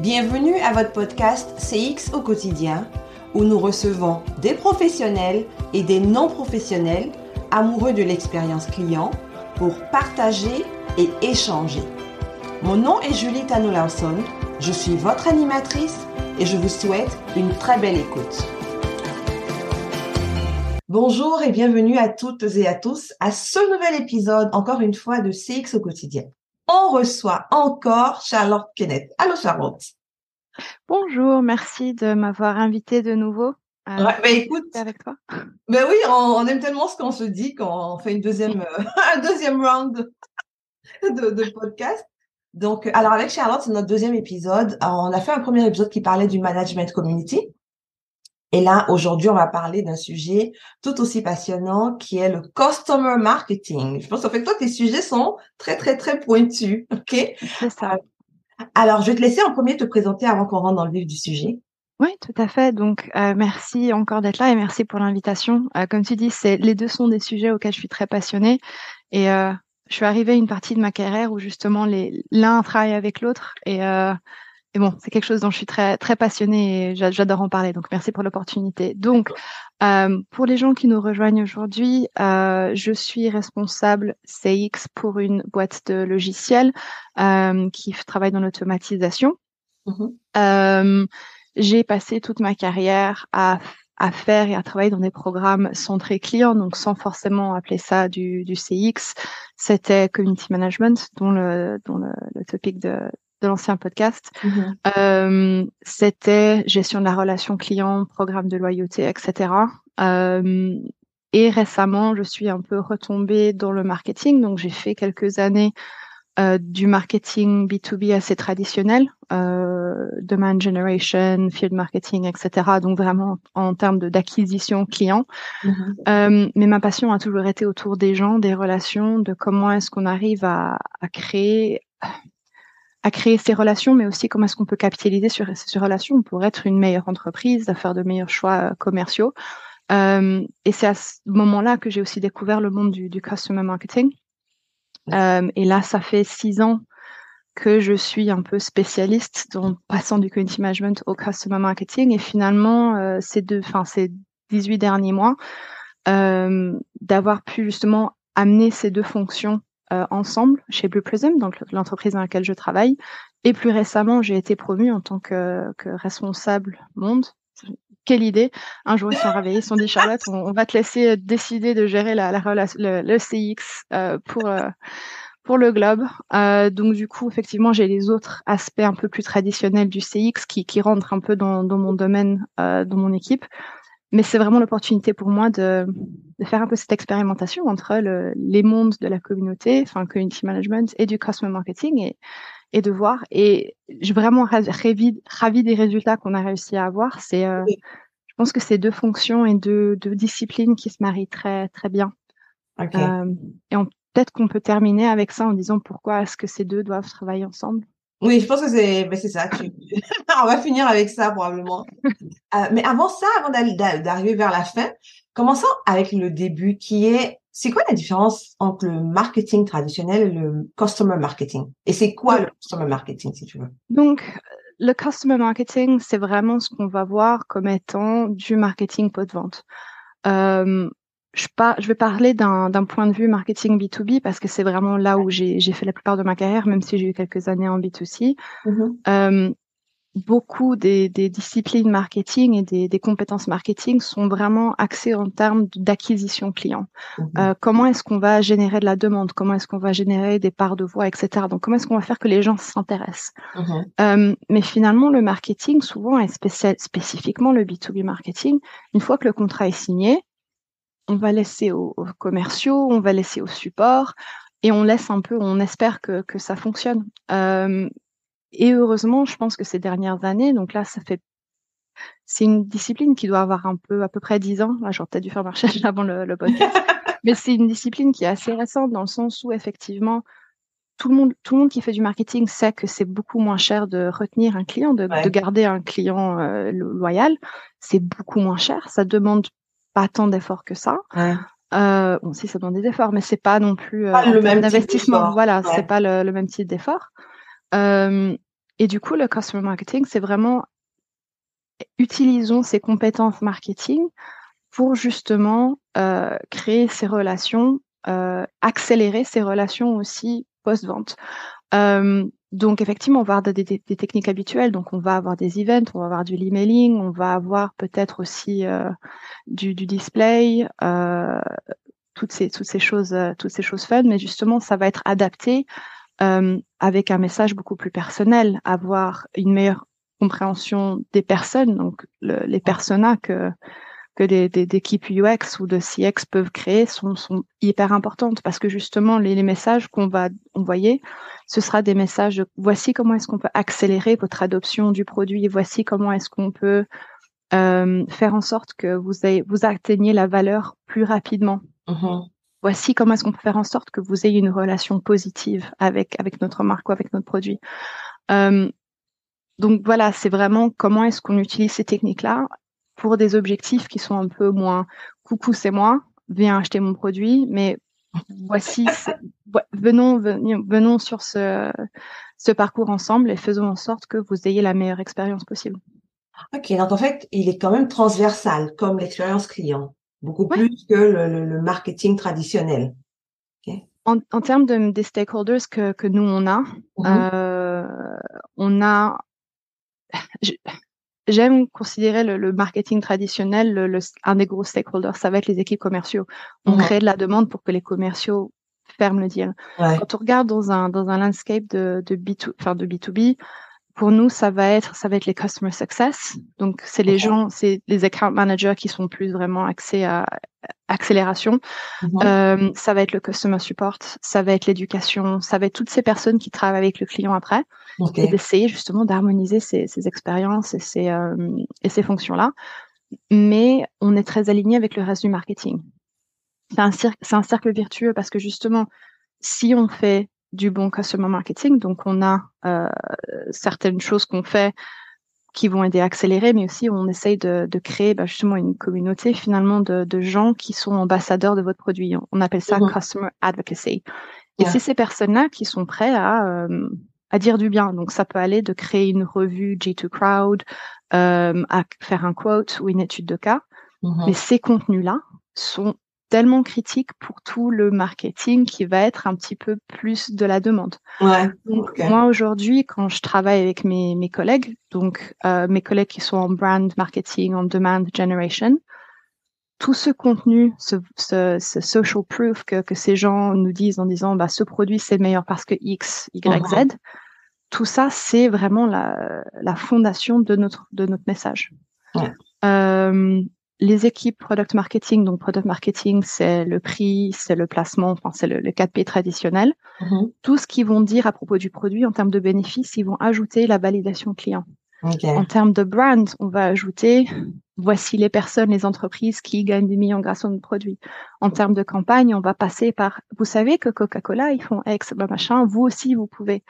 Bienvenue à votre podcast CX au quotidien où nous recevons des professionnels et des non-professionnels amoureux de l'expérience client pour partager et échanger. Mon nom est Julie Tano je suis votre animatrice et je vous souhaite une très belle écoute. Bonjour et bienvenue à toutes et à tous à ce nouvel épisode, encore une fois, de CX au quotidien on reçoit encore Charlotte Kenneth. Allô Charlotte. Bonjour, merci de m'avoir invité de nouveau. Euh, ouais, bah, écoute, avec toi. Ben oui, on, aime tellement ce qu'on se dit quand on fait une deuxième, euh, un deuxième round de, de, podcast. Donc, alors avec Charlotte, c'est notre deuxième épisode. On a fait un premier épisode qui parlait du management community. Et là, aujourd'hui, on va parler d'un sujet tout aussi passionnant qui est le customer marketing. Je pense en fait toi, tes sujets sont très, très, très pointus. OK? C'est ça. Alors, je vais te laisser en premier te présenter avant qu'on rentre dans le vif du sujet. Oui, tout à fait. Donc, euh, merci encore d'être là et merci pour l'invitation. Euh, comme tu dis, c'est les deux sont des sujets auxquels je suis très passionnée et euh, je suis arrivée à une partie de ma carrière où justement l'un travaille avec l'autre et et bon, c'est quelque chose dont je suis très très passionnée et j'adore en parler. Donc merci pour l'opportunité. Donc euh, pour les gens qui nous rejoignent aujourd'hui, euh, je suis responsable CX pour une boîte de logiciels euh, qui travaille dans l'automatisation. Mm-hmm. J'ai passé toute ma carrière à à faire et à travailler dans des programmes centrés clients, donc sans forcément appeler ça du, du CX. C'était community management, dont le, dont le, le topic de, de l'ancien podcast. Mhm. Euh, c'était gestion de la relation client, programme de loyauté, etc. Euh, et récemment, je suis un peu retombée dans le marketing. Donc, j'ai fait quelques années euh, du marketing B2B assez traditionnel, demand generation, field marketing, etc. Donc vraiment en termes d'acquisition client. Mhm. Euh, mais ma passion a toujours été autour des gens, des relations, de comment est-ce qu'on arrive à, à créer créer ces relations, mais aussi comment est-ce qu'on peut capitaliser sur ces relations pour être une meilleure entreprise, à faire de meilleurs choix euh, commerciaux. Euh, et c'est à ce moment-là que j'ai aussi découvert le monde du, customer marketing. Euh, et là, ça fait six ans que je suis un peu spécialiste en passant du community management au customer marketing. Et finalement, ces deux, enfin ces 18 derniers mois, d'avoir pu justement amener ces deux fonctions euh, ensemble chez Blue Prism, donc l'entreprise dans laquelle je travaille. Et plus récemment, j'ai été promue en tant que, que responsable monde. Quelle idée Un jour, ils sont réveillés, ils sont dit Charlotte, on, va te laisser décider de gérer la, la le, le, CX euh, pour euh, pour le globe. Euh, donc du coup, effectivement, j'ai les autres aspects un peu plus traditionnels du CX qui, qui rentrent un peu dans, dans mon domaine, euh, dans mon équipe mais c'est vraiment l'opportunité pour moi de, de, faire un peu cette expérimentation entre le, les mondes de la communauté, enfin community management et du customer marketing et, et de voir. Et je suis vraiment ravie, ravie des résultats qu'on a réussi à avoir. C'est, euh, je pense que c'est deux fonctions et deux, deux, disciplines qui se marient très très bien. Euh, et peut-être qu'on peut terminer avec ça en disant pourquoi est-ce que ces deux doivent travailler ensemble. Oui, je pense que c'est ben c'est ça. On va finir avec ça probablement. Euh, mais avant ça, avant d'arriver vers la fin, commençons avec le début qui est c'est quoi la différence entre le marketing traditionnel et le customer marketing? Et c'est quoi le customer marketing si tu veux? Donc le customer marketing, c'est vraiment ce qu'on va voir comme étant du marketing post-vente. Euh, je, je vais parler d'un point de vue marketing B2B parce que c'est vraiment là où j'ai fait la plupart de ma carrière, même si j'ai eu quelques années en B2C. Mm-hmm. Euh, beaucoup des, des, disciplines marketing et des, des, compétences marketing sont vraiment axées en termes d'acquisition client. Mm-hmm. Euh, comment est-ce qu'on va générer de la demande? Comment est-ce qu'on va générer des parts de voix, etc. Donc, comment est-ce qu'on va faire que les gens s'intéressent? Mm-hmm. euh, Mais finalement, le marketing, souvent, et spécifiquement le B2B marketing, une fois que le contrat est signé, on va laisser aux, commerciaux, on va laisser au support et on laisse un peu, on espère que, que ça fonctionne. Euh, et heureusement, je pense que ces dernières années, donc là, ça fait, c'est une discipline qui doit avoir un peu, à peu près dix ans. Là, j'aurais peut-être dû faire ma recherche avant le, le podcast. Mais c'est une discipline qui est assez récente dans le sens où effectivement, tout le monde, tout le monde qui fait du marketing sait que c'est beaucoup moins cher de retenir un client, de, de garder un client euh, loyal. C'est beaucoup moins cher. Ça demande pas tant d'efforts que ça. Euh, bon, si ça demande des efforts, mais c'est pas non plus euh, le même investissement. Voilà, c'est pas le, même type d'effort. Euh, et du coup, le customer marketing, c'est vraiment utilisons ces compétences marketing pour justement euh, créer ces relations, accélérer ces relations aussi post-vente. Donc effectivement, on va avoir des, des, techniques habituelles. Donc on va avoir des events, on va avoir du emailing, on va avoir peut-être aussi euh, du, du, display, euh, toutes ces toutes ces choses, euh, toutes ces choses fun. Mais justement, ça va être adapté euh, avec un message beaucoup plus personnel, avoir une meilleure compréhension des personnes, donc le, les personas que que des, des, équipes UX ou de CX peuvent créer sont, sont hyper importantes parce que justement les, les messages qu'on va envoyer, ce sera des messages de voici comment est-ce qu'on peut accélérer votre adoption du produit, voici comment est-ce qu'on peut euh, faire en sorte que vous, ayez, vous atteigniez la valeur plus rapidement. Mm-hmm. Voici comment est-ce qu'on peut faire en sorte que vous ayez une relation positive avec avec notre marque ou avec notre produit. Euh, donc voilà, c'est vraiment comment est-ce qu'on utilise ces techniques-là pour des objectifs qui sont un peu moins coucou, c'est moi, viens acheter mon produit, mais voici, venons, venons sur ce, ce parcours ensemble et faisons en sorte que vous ayez la meilleure expérience possible. Ok, donc en fait, il est quand même transversal comme l'expérience client, beaucoup plus que le, le, marketing traditionnel. En, en, termes de, des stakeholders que, que nous on a, mm-hmm. euh, on a j'aime considérer le, marketing traditionnel, le, un des gros stakeholders, ça va être les équipes commerciaux. On crée de la demande pour que les commerciaux ferment le deal. Quand on regarde dans un, dans un landscape de, de, B2, enfin de B2B, pour nous, ça va être, ça va être les customer success. Donc, c'est les gens, c'est les account managers qui sont plus vraiment axés à accélération. Mhm. Euh, ça va être le customer support, ça va être l'éducation, ça va être toutes ces personnes qui travaillent avec le client après et d'essayer justement d'harmoniser ces, ces, expériences et ces, euh, et ces fonctions-là. Mais on est très aligné avec le reste du marketing. C'est un, c'est un cercle virtueux parce que justement, si on fait du bon customer marketing. Donc, on a euh, certaines choses qu'on fait qui vont aider à accélérer, mais aussi on essaye de, de créer bah, justement une communauté finalement de, de, gens qui sont ambassadeurs de votre produit. On appelle ça mm-hmm. customer advocacy. Et c'est ces personnes-là qui sont prêts à, euh, à dire du bien. Donc, ça peut aller de créer une revue G2 Crowd, euh, à faire un quote ou une étude de cas. Mm-hmm. Mais ces contenus-là sont tellement critique pour tout le marketing qui va être un petit peu plus de la demande. Ouais, donc moi aujourd'hui, quand je travaille avec mes, mes collègues, donc euh, mes collègues qui sont en brand marketing, en demand generation, tout ce contenu, ce, ce, ce social proof que, que, ces gens nous disent en disant bah ce produit c'est meilleur parce que X, Y, Z, tout ça c'est vraiment la, la fondation de notre de notre message. Euh, les équipes product marketing, donc product marketing, c'est le prix, c'est le placement, enfin c'est le, le 4P traditionnel. Mm-hmm. Tout ce qu'ils vont dire à propos du produit en termes de bénéfices, ils vont ajouter la validation client. En termes de brand, on va ajouter voici les personnes, les entreprises qui gagnent des millions grâce à notre produit. En termes de campagne, on va passer par vous savez que Coca-Cola, ils font X, bah machin, vous aussi vous pouvez.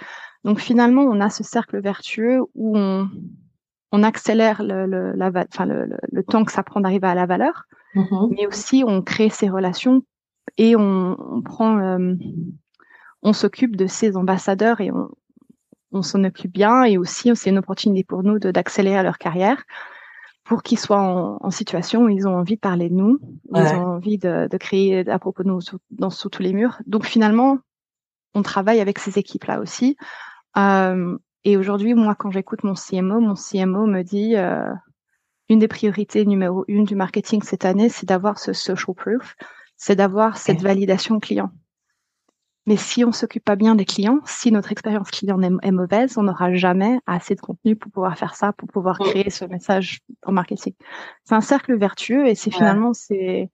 Donc finalement, on a ce cercle vertueux où on on accélère le, le, la, enfin, le, le, temps que ça prend d'arriver à la valeur, mm-hmm. mais aussi on crée ces relations et on, on prend, euh, on s'occupe de ces ambassadeurs et on, on s'en occupe bien et aussi c'est une opportunité pour nous d'accélérer leur carrière pour qu'ils soient en, en, situation où ils ont envie de parler de nous, ils ont envie de, de, créer à propos de nous sous, dans, sous tous les murs. Donc finalement, on travaille avec ces équipes-là aussi. Euh, et aujourd'hui, moi, quand j'écoute mon CMO, mon CMO me dit euh, une des priorités numéro une du marketing cette année, c'est d'avoir ce social proof, c'est d'avoir cette validation client. Mais si on s'occupe pas bien des clients, si notre expérience client est, mauvaise, on n'aura jamais assez de contenu pour pouvoir faire ça, pour pouvoir créer ce message en marketing. C'est un cercle vertueux et c'est finalement c'est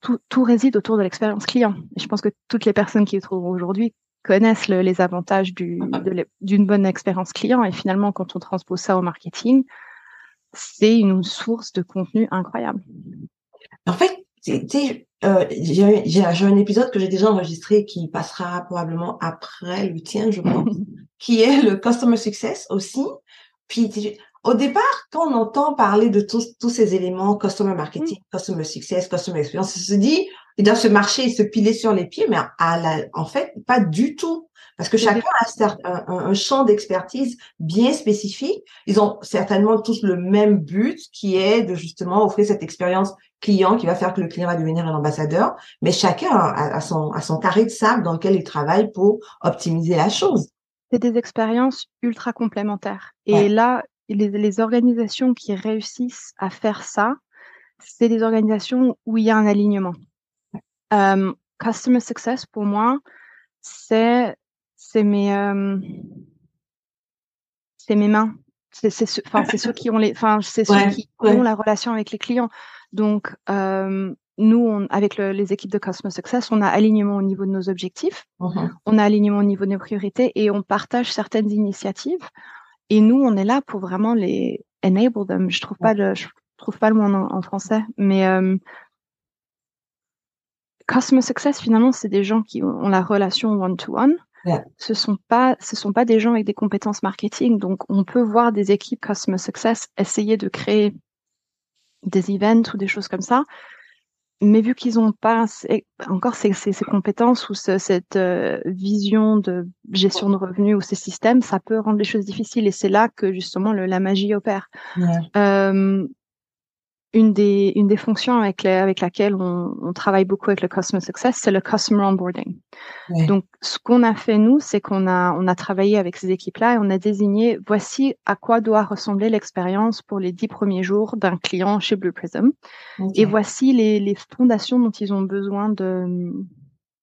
tout, tout, réside autour de l'expérience client. Et je pense que toutes les personnes qui le trouvent aujourd'hui connaissent les avantages d'une bonne expérience client. Et finalement, quand on transpose ça au marketing, c'est une source de contenu incroyable. En fait, euh, j'ai un épisode que j'ai déjà enregistré qui passera probablement après le tien, je pense, qui est le customer success aussi. Puis au départ, quand on entend parler de tous, tous ces éléments, customer marketing, Mm. customer success, customer experience, on se dit, ils doivent se marcher et se piler sur les pieds, mais à la, en fait, pas du tout. Parce que chacun a un, un- un champ d'expertise bien spécifique. Ils ont certainement tous le même but, qui est de justement offrir cette expérience client qui va faire que le client va devenir un ambassadeur. Mais chacun a, a son, a son carré de sable dans lequel il travaille pour optimiser la chose. c'est des expériences ultra complémentaires. Et Ouais. là, les, les organisations qui réussissent à faire ça, c'est des organisations où il y a un alignement. Euh, customer success, pour moi, c'est mes euh, mes mains. C'est ceux, qui ont les, enfin c'est ceux Ouais, qui ouais. ont la relation avec les clients. Donc euh, nous, on, avec le- les équipes de customer success, on a alignement au niveau de nos objectifs Mhm. on a alignement au niveau de nos priorités et on partage certaines initiatives. Et nous, on est là pour vraiment les enable them. Je trouve pas le, je trouve pas le mot en, en français, mais euh, customer success finalement, c'est des gens qui ont, la relation one to one. Ce sont pas, ce sont pas des gens avec des compétences marketing. Donc, on peut voir des équipes customer success essayer de créer des events ou des choses comme ça. Mais vu qu'ils n'ont pas encore ces, ces, ces compétences ou ce- cette euh, vision de gestion de revenus ou ces systèmes, ça peut rendre les choses difficiles. Et c'est là que justement le- la magie opère. Ouais. Euh, une des une des fonctions avec la- avec laquelle on, on travaille beaucoup avec le customer success, c'est le customer onboarding. Ouais. Donc, ce qu'on a fait nous, c'est qu'on a on a travaillé avec ces équipes-là et on a désigné voici à quoi doit ressembler l'expérience pour les dix premiers jours d'un client chez Blue Prism. Et voici les, les fondations dont ils ont besoin de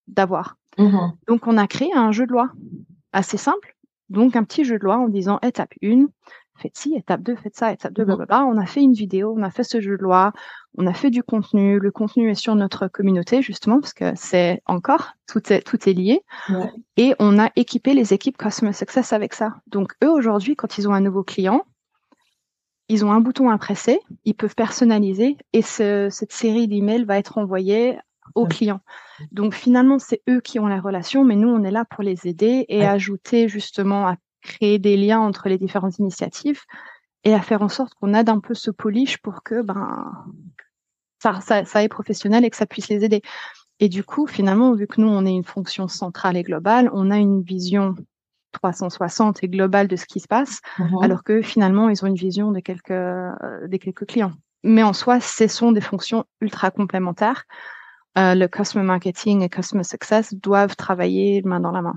d'avoir. Mhm. Donc, on a créé un jeu de loi assez simple. Donc, un petit jeu de loi en disant étape 1, faites ci, étape 2, faites ça, étape 2, Mhm. blablabla. On a fait une vidéo, on a fait ce jeu de loi, on a fait du contenu. Le contenu est sur notre communauté, justement, parce que c'est encore, tout est, tout est lié. Ouais. Et on a équipé les équipes Customer Success avec ça. Donc, eux, aujourd'hui, quand ils ont un nouveau client, ils ont un bouton à presser, ils peuvent personnaliser et ce- cette série d'emails va être envoyée aux clients. Donc finalement, c'est eux qui ont la relation, mais nous, on est là pour les aider et Ouais. ajouter justement à créer des liens entre les différentes initiatives et à faire en sorte qu'on aide un peu ce polish pour que ben ça, ça, ça est professionnel et que ça puisse les aider. Et du coup, finalement, vu que nous, on est une fonction centrale et globale, on a une vision 360 et globale de ce qui se passe Mhm. alors que finalement, ils ont une vision de quelques, euh, des quelques clients. Mais en soi, ce sont des fonctions ultra complémentaires. Euh, le customer marketing et customer success doivent travailler main dans la main.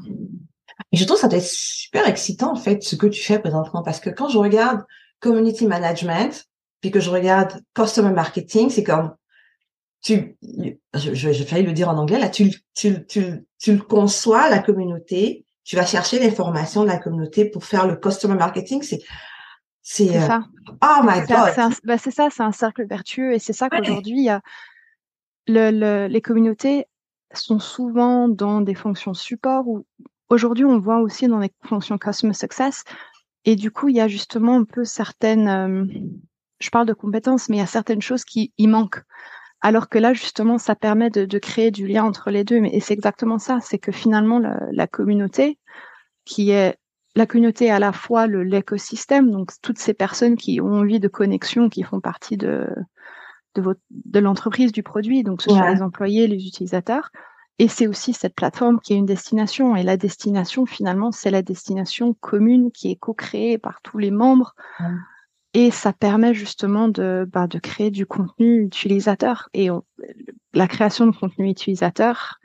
Et je trouve ça doit être super excitant, en fait, ce que tu fais présentement, parce que quand je regarde community management, puis que je regarde customer marketing, c'est comme, tu, je, je, failli le dire en anglais, là, tu, tu, tu, tu le conçois, la communauté, tu vas chercher l'information de la communauté pour faire le customer marketing, c'est, c'est, C'est euh, ça. oh my god. c'est bah, c'est ça, c'est un cercle vertueux et c'est ça qu'aujourd'hui, il y a le, le- les communautés sont souvent dans des fonctions support ou aujourd'hui on voit aussi dans les fonctions customer success et du coup il y a justement un peu certaines, euh, je parle de compétences, mais il y a certaines choses qui y manquent. Alors que là justement ça permet de, de créer du lien entre les deux, et c'est exactement ça, c'est que finalement le- la communauté qui est la communauté est à la fois le l'écosystème, donc toutes ces personnes qui ont envie de connexion, qui font partie de de, votre, de l'entreprise, du produit, donc ce sont les employés, les utilisateurs. Et c'est aussi cette plateforme qui est une destination. Et la destination, finalement, c'est la destination commune qui est co-créée par tous les membres. Et ça permet justement de, bah, de créer du contenu utilisateur. Et on- la création de contenu utilisateur,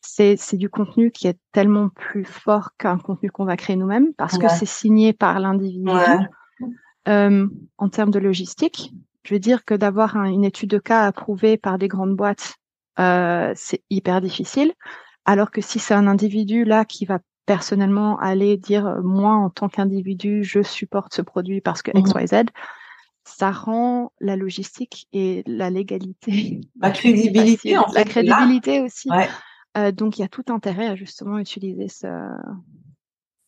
c'est c'est du contenu qui est tellement plus fort qu'un contenu qu'on va créer nous-mêmes parce que c'est signé par l'individu. Ouais. Euh, en termes de logistique, je veux dire que d'avoir un- une étude de cas approuvée par des grandes boîtes, euh, c'est hyper difficile. Alors que si c'est un individu là qui va personnellement aller dire euh, moi en tant qu'individu je supporte ce produit parce que X Mhm. Y Z, ça rend la logistique et la légalité, La crédibilité, facile. en fait, la là. crédibilité aussi. Ouais. Euh, donc il y a tout intérêt à justement utiliser ce,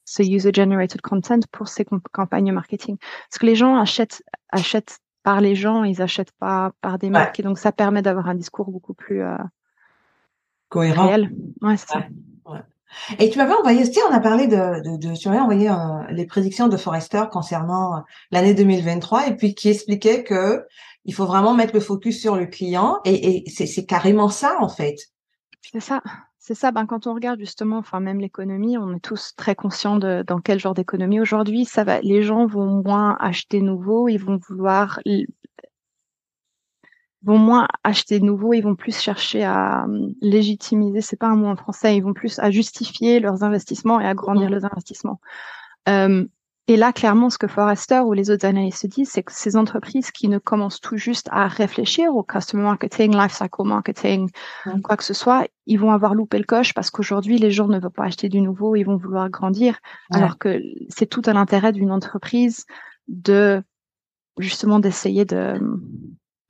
ce user-generated content pour ces campagnes marketing. Parce que les gens achètent, achètent par les gens, ils achètent pas par des marques. Et donc ça permet d'avoir un discours beaucoup plus euh, Cohérent. réel. Ouais, c'est ça. Ouais. Et tu m'avais envoyé, tu sais, on a parlé de, de, de tu m'avais envoyé euh, les prédictions de Forrester concernant euh, l'année 2023 et puis qui expliquait que il faut vraiment mettre le focus sur le client et, et c'est carrément ça en fait. C'est ça. C'est ça, ben, quand on regarde justement, enfin même l'économie, on est tous très conscients de dans quel genre d'économie aujourd'hui ça va. Les gens vont moins acheter nouveau, ils vont vouloir vont moins acheter nouveau, ils vont plus chercher à hum, légitimiser, c'est pas un mot en français, ils vont plus à justifier leurs investissements et à grandir mmh. leurs investissements. Euh, et là, clairement, ce que Forrester ou les autres analystes disent, c'est que ces entreprises qui ne commencent tout juste à réfléchir au customer marketing, life cycle marketing, mmh. quoi que ce soit, ils vont avoir loupé le coche parce qu'aujourd'hui, les gens ne veulent pas acheter du nouveau, ils vont vouloir grandir, alors que c'est tout un intérêt d'une entreprise de justement d'essayer de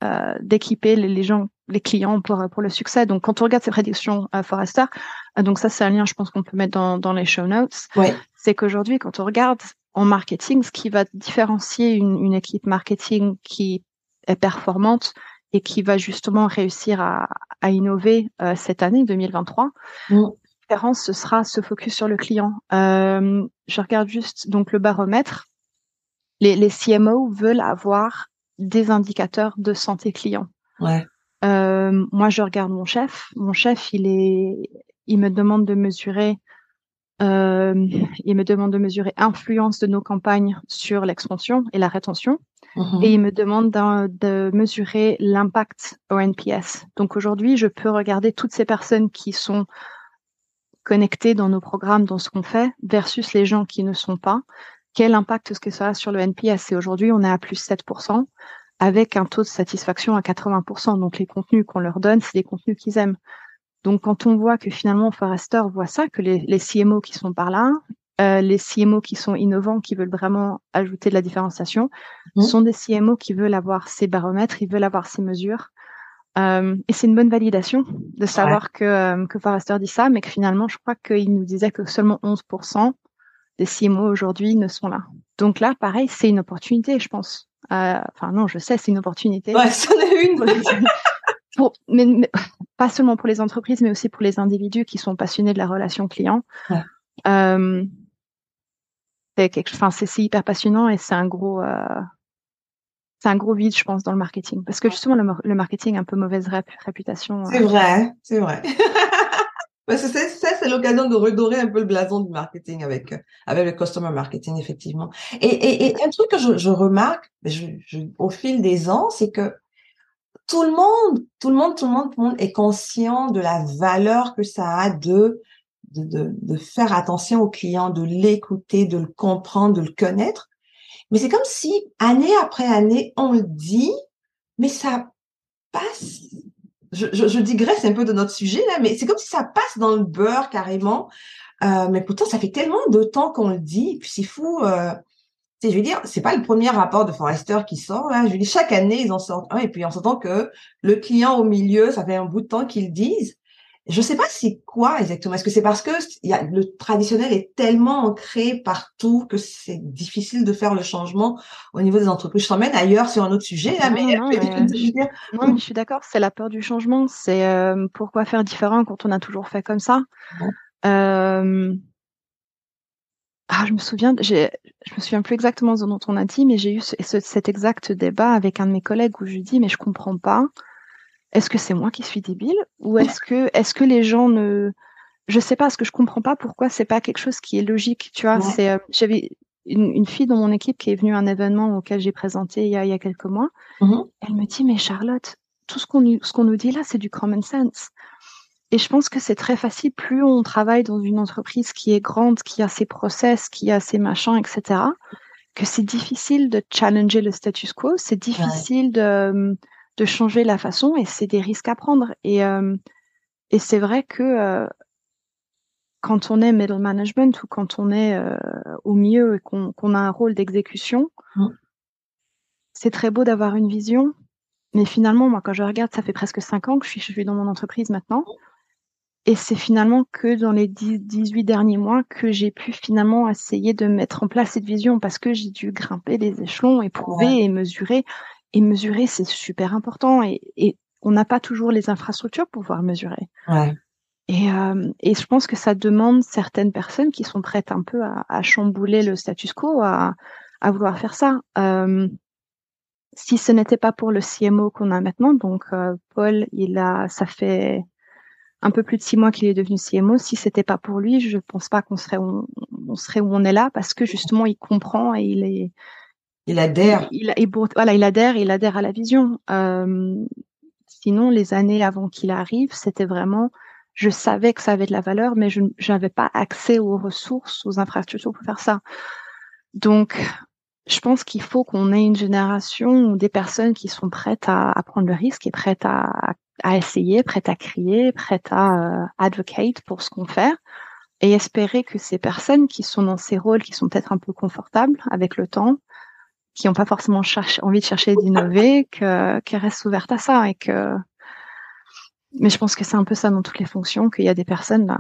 euh, d'équiper les, gens, les clients pour pour le succès. Donc, quand on regarde ces prédictions à Forrester, euh, donc ça c'est un lien, je pense qu'on peut mettre dans, dans les show notes. C'est qu'aujourd'hui, quand on regarde en marketing, ce qui va différencier une, une, équipe marketing qui est performante et qui va justement réussir à, à innover euh, cette année 2023. Mm. La différence, ce sera ce focus sur le client. Euh, je regarde juste donc le baromètre. Les, les CMO veulent avoir des indicateurs de santé client. Ouais. Euh, moi, je regarde mon chef. Mon chef, il est, il me demande de mesurer, euh, il me demande de mesurer influence de nos campagnes sur l'expansion et la rétention, mm-hmm. et il me demande de mesurer l'impact au NPS. Donc aujourd'hui, je peux regarder toutes ces personnes qui sont connectées dans nos programmes, dans ce qu'on fait, versus les gens qui ne sont pas quel impact ce que ça a sur le NPS. Et aujourd'hui, on est à plus 7% avec un taux de satisfaction à 80%. Donc les contenus qu'on leur donne, c'est des contenus qu'ils aiment. Donc quand on voit que finalement Forrester voit ça, que les CMO qui sont par là, euh, les CMO qui sont innovants, qui veulent vraiment ajouter de la différenciation, mmh. sont des CMO qui veulent avoir ces baromètres, ils veulent avoir ces mesures. Euh, et c'est une bonne validation de savoir que, euh, que Forrester dit ça, mais que finalement, je crois qu'il nous disait que seulement 11% des CMO aujourd'hui ne sont là. Donc là, pareil, c'est une opportunité, je pense. Enfin non, je sais, c'est une opportunité. Ouais, c'en est une. pour, mais, pas seulement pour les entreprises, mais aussi pour les individus qui sont passionnés de la relation client. Ouais. Euh, c'est hyper passionnant et c'est un gros, euh, c'est un gros vide, je pense, dans le marketing. Parce que justement, le, marketing a un peu mauvaise réputation. C'est vrai, c'est vrai. ça, c'est l'occasion de redorer un peu le blason du marketing avec, euh, avec le customer marketing, effectivement. Et, un truc que je, remarque au fil des ans, c'est que tout le monde, tout le monde, tout le monde, tout le monde est conscient de la valeur que ça a de, de, de, de faire attention au client, de l'écouter, de le comprendre, de le connaître. Mais c'est comme si, année après année, on le dit, mais ça passe je, je, je, digresse un peu de notre sujet là, mais c'est comme si ça passe dans le beurre carrément. Euh, mais pourtant, ça fait tellement de temps qu'on le dit, puis c'est fou. Euh, je veux dire, c'est pas le premier rapport de Forrester qui sort. Je veux dire, chaque année, ils en sortent un, et puis en s'entend que le client au milieu, ça fait un bout de temps qu'ils disent. Je sais pas c'est quoi exactement. Est-ce que c'est parce que y a, le traditionnel est tellement ancré partout que c'est difficile de faire le changement au niveau des entreprises? Je t'emmène ailleurs sur un autre sujet là, mais, non, je, suis d'accord. C'est la peur du changement. C'est euh, pourquoi faire différent quand on a toujours fait comme ça? Euh... Ah, je me souviens, je me souviens plus exactement ce dont on a dit, mais j'ai eu ce, cet exact débat avec un de mes collègues où je dis mais je comprends pas est-ce que c'est moi qui suis débile ou est-ce que est-ce que les gens ne je sais pas ce que je comprends pas pourquoi c'est pas quelque chose qui est logique tu vois? C'est euh, j'avais une, une, fille dans mon équipe qui est venue à un événement auquel j'ai présenté il y, a, il y a quelques mois. Mmh elle me dit mais Charlotte tout ce qu'on ce qu'on nous dit là c'est du common sense. Et je pense que c'est très facile. Plus on travaille dans une entreprise qui est grande qui a ses process qui a ses machins etc que c'est difficile de challenger le status quo. C'est difficile de de changer la façon et c'est des risques à prendre. Et, euh, et c'est vrai que euh, quand on est middle management ou quand on est euh, au milieu et qu'on a un rôle d'exécution, mmh. c'est très beau d'avoir une vision. Mais finalement, moi, quand je regarde, ça fait presque cinq ans que je suis, je suis dans mon entreprise maintenant. Et c'est finalement que dans les 18 derniers mois que j'ai pu finalement essayer de mettre en place cette vision parce que j'ai dû grimper les échelons, éprouver et mesurer et mesurer, c'est super important. Et, et on n'a pas toujours les infrastructures pour pouvoir mesurer. Ouais. Et, euh, et je pense que ça demande certaines personnes qui sont prêtes un peu à, à chambouler le status quo, à, à vouloir faire ça. Euh, si ce n'était pas pour le CMO qu'on a maintenant, donc euh, Paul, il a, ça fait un peu plus de six mois qu'il est devenu CMO. Si c'était pas pour lui, je pense pas qu'on serait où on, serait où on est là parce que justement il comprend et il est il adhère. Il, il, voilà, il adhère, il adhère à la vision. Euh, sinon, les années avant qu'il arrive, c'était vraiment, je savais que ça avait de la valeur, mais je n'avais pas accès aux ressources, aux infrastructures pour faire ça. Donc, je pense qu'il faut qu'on ait une génération ou des personnes qui sont prêtes à, à prendre le risque et prêtes à, à, essayer, prêtes à crier, prêtes à euh, advocate pour ce qu'on fait et espérer que ces personnes qui sont dans ces rôles qui sont peut-être un peu confortables avec le temps, qui n'ont pas forcément envie de chercher d'innover, qu'elles restent ouvertes à ça et que mais je pense que c'est un peu ça dans toutes les fonctions, qu'il y a des personnes là.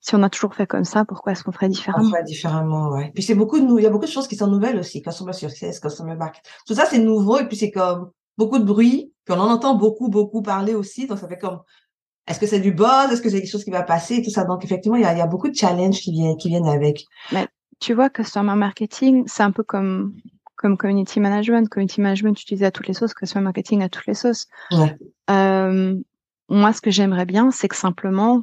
Si on a toujours fait comme ça, pourquoi est-ce qu'on ferait différemment? On ferait différemment, ouais. Puis c'est beaucoup de il y a beaucoup de choses qui sont nouvelles aussi, customer success, customer back. Tout ça c'est nouveau et puis c'est comme beaucoup de bruit, puis on en entend beaucoup beaucoup parler aussi, donc ça fait comme est-ce que c'est du buzz, est-ce que c'est quelque chose qui va passer? Et tout ça. Donc effectivement il y a, il y a beaucoup de challenges qui viennent qui viennent avec. Mais tu vois, customer marketing, c'est un peu comme comme community management. Community management utilisé à toutes les sauces, customer marketing à toutes les sauces. Ouais. Euh, moi, ce que j'aimerais bien, c'est que simplement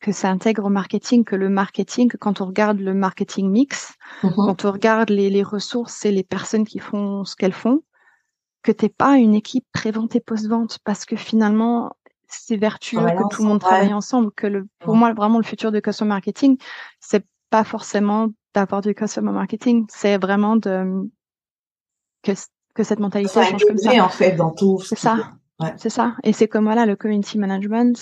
que ça intègre au marketing, que le marketing, que quand on regarde le marketing mix, mm-hmm. quand on regarde les, les, ressources et les personnes qui font ce qu'elles font, que t'es pas une équipe pré-vente et post-vente, parce que finalement, c'est vertueux que tout le monde travaille ensemble, que le, pour moi, vraiment, le futur de customer marketing, c'est pas forcément d'avoir du customer marketing, c'est vraiment de, que, que cette mentalité change comme ça. en fait, dans tout. C'est ça. C'est ça. Et c'est comme voilà, le community management.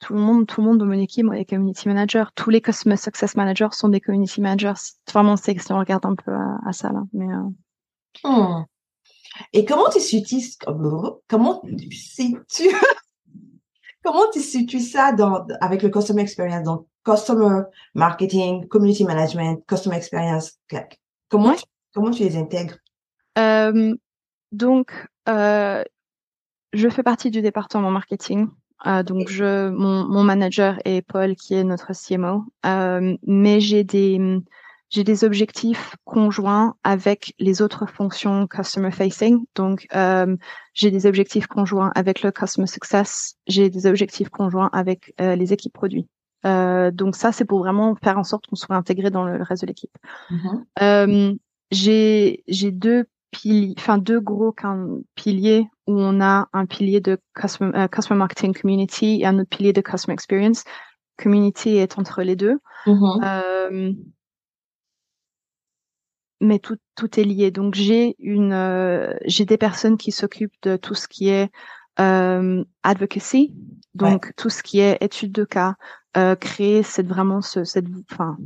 Tout le monde, tout le monde dans mon équipe est community manager. Tous les customer success managers sont des community managers. Vraiment, c'est si on regarde un peu à, ça là. Mais euh... hmm. Et comment tu situes comment tu situes comment tu situes ça dans avec le customer experience? Donc customer marketing, community management, customer experience. Comment comment tu les intègres? Euh, Donc euh, je fais partie du département marketing. Euh, donc, je, mon, mon, manager est Paul, qui est notre CMO. Euh, mais j'ai des, j'ai des objectifs conjoints avec les autres fonctions customer facing. Donc, euh, j'ai des objectifs conjoints avec le customer success. J'ai des objectifs conjoints avec euh, les équipes produits. Euh, donc ça, c'est pour vraiment faire en sorte qu'on soit intégré dans le, reste de l'équipe. Mm-hmm. j'ai j'ai deux enfin deux gros piliers où on a un pilier de customer, euh, customer, marketing community et un autre pilier de customer experience. Community est entre les deux. Mm-hmm. Euh, mais tout, tout est lié. Donc j'ai une euh, j'ai des personnes qui s'occupent de tout ce qui est euh, advocacy, donc tout ce qui est étude de cas, euh, créer cette vraiment ce, cette enfin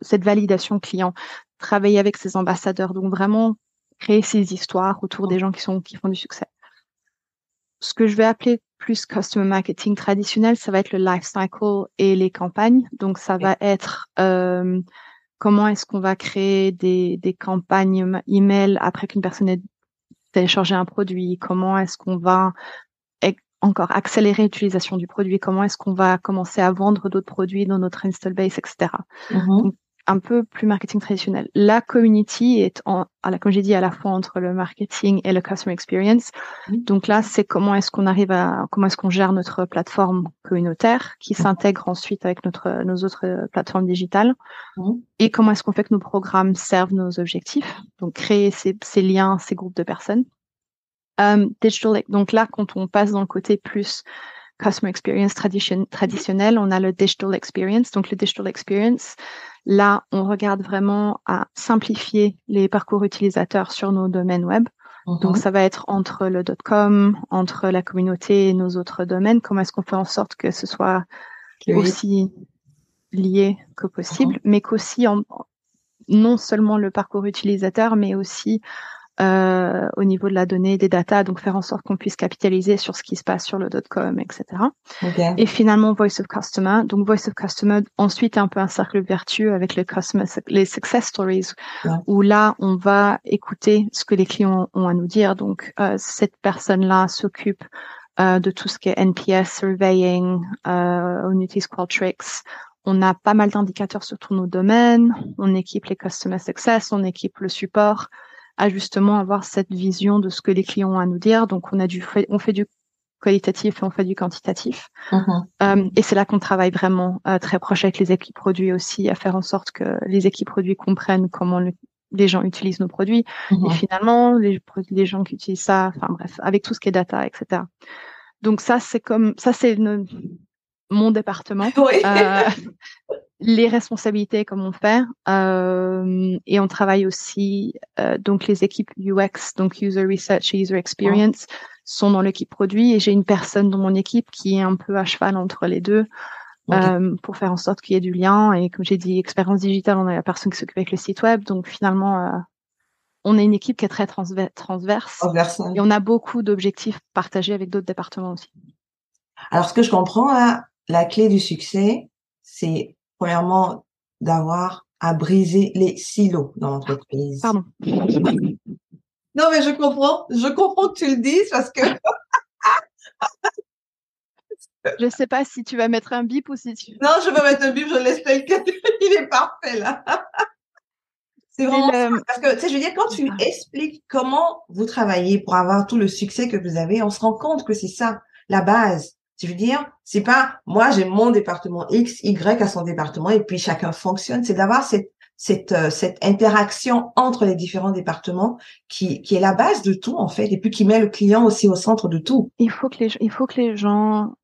cette validation client, travailler avec ses ambassadeurs, donc vraiment créer ces histoires autour des gens qui sont qui font du succès. Ce que je vais appeler plus customer marketing traditionnel, ça va être le life cycle et les campagnes. Donc ça va être euh, comment est-ce qu'on va créer des, des campagnes email après qu'une personne ait téléchargé un produit, comment est-ce qu'on va encore accélérer l'utilisation du produit, comment est-ce qu'on va commencer à vendre d'autres produits dans notre install base, etc un peu plus marketing traditionnel. La community est, en, comme j'ai dit, à la fois entre le marketing et le customer experience. Donc là, c'est comment est-ce qu'on arrive à, comment est-ce qu'on gère notre plateforme communautaire qui s'intègre ensuite avec notre, nos autres plateformes digitales. Et comment est-ce qu'on fait que nos programmes servent nos objectifs. Donc créer ces, ces liens, ces groupes de personnes. Um, digital, donc là, quand on passe dans le côté plus customer experience tradition, traditionnel, on a le digital experience. Donc le digital experience, Là, on regarde vraiment à simplifier les parcours utilisateurs sur nos domaines web. Donc, mhm. ça va être entre le .com, entre la communauté et nos autres domaines. Comment est-ce qu'on fait en sorte que ce soit aussi lié que possible, mhm. mais qu'aussi non seulement le parcours utilisateur, mais aussi euh, au niveau de la donnée, des data, donc faire en sorte qu'on puisse capitaliser sur ce qui se passe sur le .com, etc. Et finalement, Voice of Customer. Donc, Voice of Customer, ensuite, un peu un cercle vertueux avec les customer, les success stories, où là, on va écouter ce que les clients ont à nous dire. Donc, euh, cette personne-là s'occupe de tout ce qui est NPS, surveying, euh, Unity Qualtrics. On a pas mal d'indicateurs sur tous nos domaines. On équipe les customer success, on équipe le support à justement avoir cette vision de ce que les clients ont à nous dire. Donc, on a du, on fait du qualitatif et on fait du quantitatif. Mhm. Euh, et c'est là qu'on travaille vraiment euh, très proche avec les équipes produits aussi, à faire en sorte que les équipes produits comprennent comment les gens utilisent nos produits. Mhm. Et finalement, les, les gens qui utilisent ça, enfin bref, avec tout ce qui est data, etc. Donc ça, c'est comme ça, c'est mon département. Oui. Euh, les responsabilités, comme on fait, euh, et on travaille aussi euh, donc les équipes UX, donc User Research et User Experience, sont dans l'équipe produit, et j'ai une personne dans mon équipe qui est un peu à cheval entre les deux. Euh, pour faire en sorte qu'il y ait du lien et comme j'ai dit expérience digitale on a la personne qui s'occupe avec le site web donc finalement on est une équipe qui est très transverse et on a beaucoup d'objectifs partagés avec d'autres départements aussi. Alors ce que je comprends là, la clé du succès, c'est premièrement d'avoir à briser les silos dans l'entreprise. Pardon. Non mais je comprends, je comprends que tu le dises parce que Je sais pas si tu vas mettre un bip ou si tu. Non, je vais mettre un bip, je laisse tel que il est parfait là. C'est vraiment parce que tu sais, je veux dire quand tu Ah. expliques comment vous travaillez pour avoir tout le succès que vous avez, on se rend compte que c'est ça la base. Je veux dire, c'est pas moi j'ai mon département X, Y à son département et puis chacun fonctionne. C'est d'avoir cette cette euh, cette interaction entre les différents départements qui qui est la base de tout en fait et puis qui met le client aussi au centre de tout. Il faut que les il faut que les gens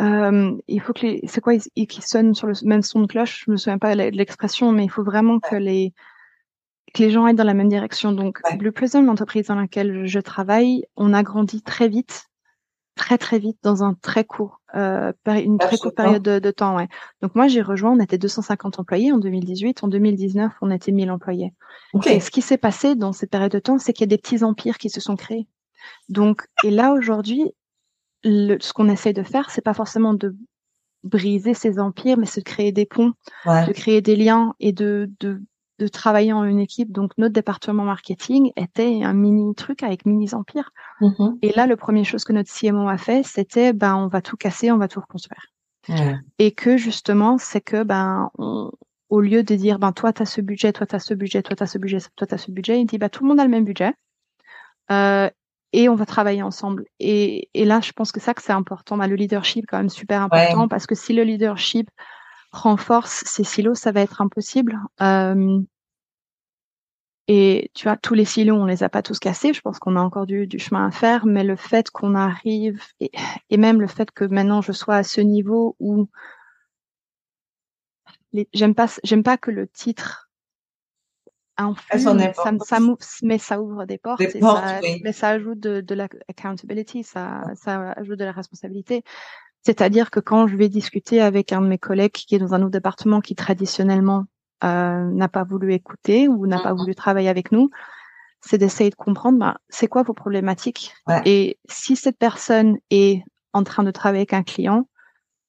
euh, il faut que les c'est quoi ils, qui sonnent sur le même son de cloche? Je me souviens pas de l'expression, mais il faut vraiment que les que les gens aillent dans la même direction. Donc, Ouais. le Prism, l'entreprise dans laquelle je travaille, on a grandi très vite, très très vite dans un très court, euh, une très courte période de, de temps. Ouais. Donc moi, j'ai rejoint, on était 250 employés en 2018. En 2019, on était 1000 employés. Et ce qui s'est passé dans cette période de temps, c'est qu'il y a des petits empires qui se sont créés. Donc, et là aujourd'hui, ce qu'on essaye de faire, c'est pas forcément de briser ces empires, mais c'est de créer des ponts, de créer des liens et de, de, de travailler en une équipe. Donc, notre département marketing était un mini truc avec mini empires. Mhm. Et là, le premier chose que notre CMO a fait, c'était, ben, on va tout casser, on va tout reconstruire. Et que justement, c'est que, ben, on, au lieu de dire, ben, toi, tu as ce budget, toi, tu as ce budget, toi, tu as ce budget, toi, tu as ce budget, il dit, ben, tout le monde a le même budget. Euh, et on va travailler ensemble. Et, et là, je pense que ça, que c'est important. Ben, le leadership, quand même, super important, parce que si le leadership renforce ces silos, ça va être impossible. Euh, et tu vois, tous les silos, on les a pas tous cassés. Je pense qu'on a encore du, du chemin à faire, mais le fait qu'on arrive et, et même le fait que maintenant je sois à ce niveau où j'aime pas, j'aime pas que le titre influe, mais ça, importance. ça m'ouvre- mais ça ouvre des portes, Des et portes, ça, oui. mais ça ajoute de, de la accountability, ça, ça ajoute de la responsabilité. C'est-à-dire que quand je vais discuter avec un de mes collègues qui est dans un autre département qui traditionnellement n'a pas voulu écouter ou n'a pas Mhm. voulu travailler avec nous, c'est d'essayer de comprendre ben, c'est quoi vos problématiques. Ouais. Et si cette personne est en train de travailler avec un client,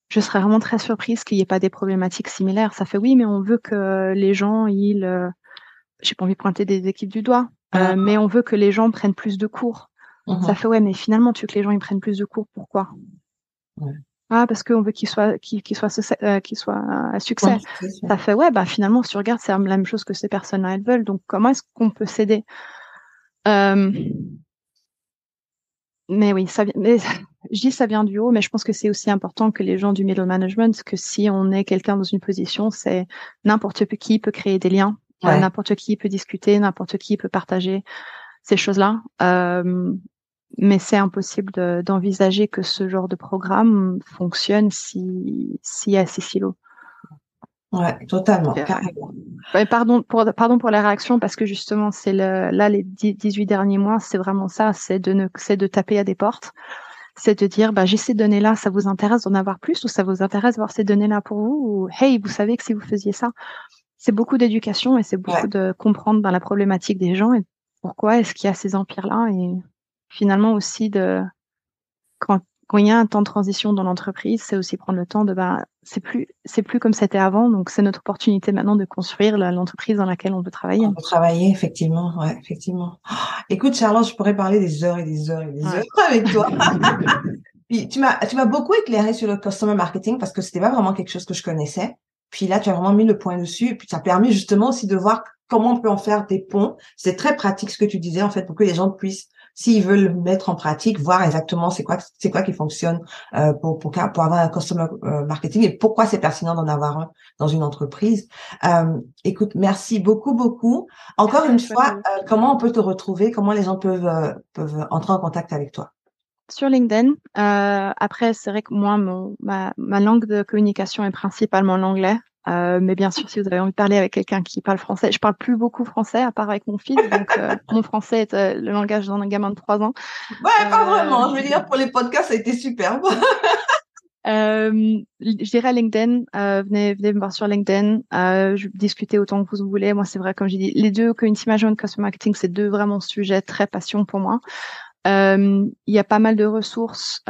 je serais vraiment très surprise qu'il n'y ait pas des problématiques similaires. Ça fait oui, mais on veut que les gens, ils, euh, j'ai pas envie de pointer des équipes du doigt, euh, mais on veut que les gens prennent plus de cours. Mhm. Ça fait ouais, mais finalement, tu veux que les gens ils prennent plus de cours, pourquoi? Ouais. Ah, parce qu'on veut qu'ils qu'ils soient, succès- euh, qu'ils soient à succès. Ouais, ça. Fait ouais, bah finalement, si tu regardes, c'est la même chose que ces personnes-là elles veulent. Donc, comment est-ce qu'on peut s'aider? Euh, Mais oui, ça. Mais je dis ça vient du haut, mais je pense que c'est aussi important que les gens du middle management, que si on est quelqu'un dans une position, c'est n'importe qui peut créer des liens, euh, Ouais. n'importe qui peut discuter, n'importe qui peut partager ces choses-là. Euh, mais c'est impossible de- d'envisager que ce genre de programme fonctionne si s'il y a ces silos. Ouais, totalement, carrément. Ouais, pardon pour pardon pour la réaction parce que justement c'est le là les 10 18 derniers mois c'est vraiment ça c'est de ne c'est de taper à des portes c'est de dire bah j'ai ces données là ça vous intéresse d'en avoir plus ou ça vous intéresse d'avoir ces données là pour vous ou hey vous savez que si vous faisiez ça c'est beaucoup d'éducation et c'est beaucoup Ouais. de comprendre dans la problématique des gens et pourquoi est-ce qu'il y a ces empires là et finalement aussi de quand quand il y a un temps de transition dans l'entreprise c'est aussi prendre le temps de bah c'est plus c'est plus comme c'était avant. Donc c'est notre opportunité maintenant de construire l'entreprise dans laquelle on veut travailler. On veut travailler effectivement, ouais, effectivement. écoute Charlotte, je pourrais parler des heures et des heures et des heures avec toi. Puis tu m'as tu m'as beaucoup éclairé sur le customer marketing parce que c'était pas vraiment quelque chose que je connaissais. Puis là, tu as vraiment mis le point dessus. Et puis, ça a permis justement aussi de voir comment on peut en faire des ponts. C'est très pratique ce que tu disais, en fait, pour que les gens puissent s'ils veulent le mettre en pratique, voir exactement c'est quoi c'est quoi qui fonctionne euh, pour, pour pour avoir un customer euh, marketing et pourquoi c'est pertinent d'en avoir un dans une entreprise. Euh, écoute, merci beaucoup beaucoup. Encore une fois, euh, comment on peut te retrouver? Comment les gens peuvent peuvent entrer en contact avec toi? Sur LinkedIn. Euh, après, c'est vrai que moi, mon, ma, ma, langue de communication est principalement l'anglais. Euh, mais bien sûr, si vous avez envie de parler avec quelqu'un qui parle français, je parle plus beaucoup français à part avec mon fils, donc euh, mon français est euh, le langage d'un gamin de 3 ans. Ouais, pas vraiment. Je veux dire, pour les podcasts, ça a été superbe. je dirais LinkedIn. venez, venez me voir sur LinkedIn. je discuter autant que vous voulez. Moi, c'est vrai, comme j'ai dit, les deux community management, customer marketing, c'est deux vraiment sujets très passion pour moi. Il y a pas mal de ressources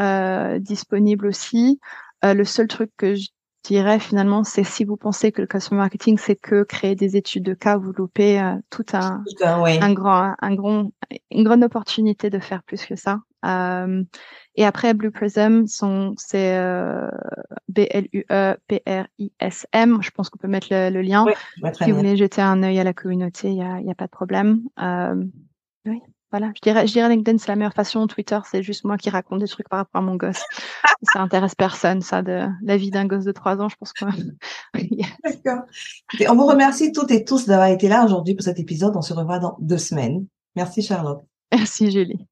disponibles aussi. le seul truc que je dirais finalement, c'est si vous pensez que le customer marketing, c'est que créer des études de cas, vous loupez euh, tout un, un grand, un grand, une grande opportunité de faire plus que ça. Euh, et après, Blue Prism, c'est euh, B-L-U-E-P-R-I-S-M. Je pense qu'on peut mettre le, lien. si vous voulez jeter un œil à la communauté, il n'y a, y a pas de problème. Euh, oui. Voilà, je dirais, je dirais LinkedIn, c'est la meilleure façon. Twitter, c'est juste moi qui raconte des trucs par rapport à mon gosse. ça intéresse personne, ça, de la vie d'un gosse de trois ans, je pense que. D'accord. On vous remercie toutes et tous d'avoir été là aujourd'hui pour cet épisode. On se revoit dans deux semaines. Merci, Charlotte. Merci, Julie.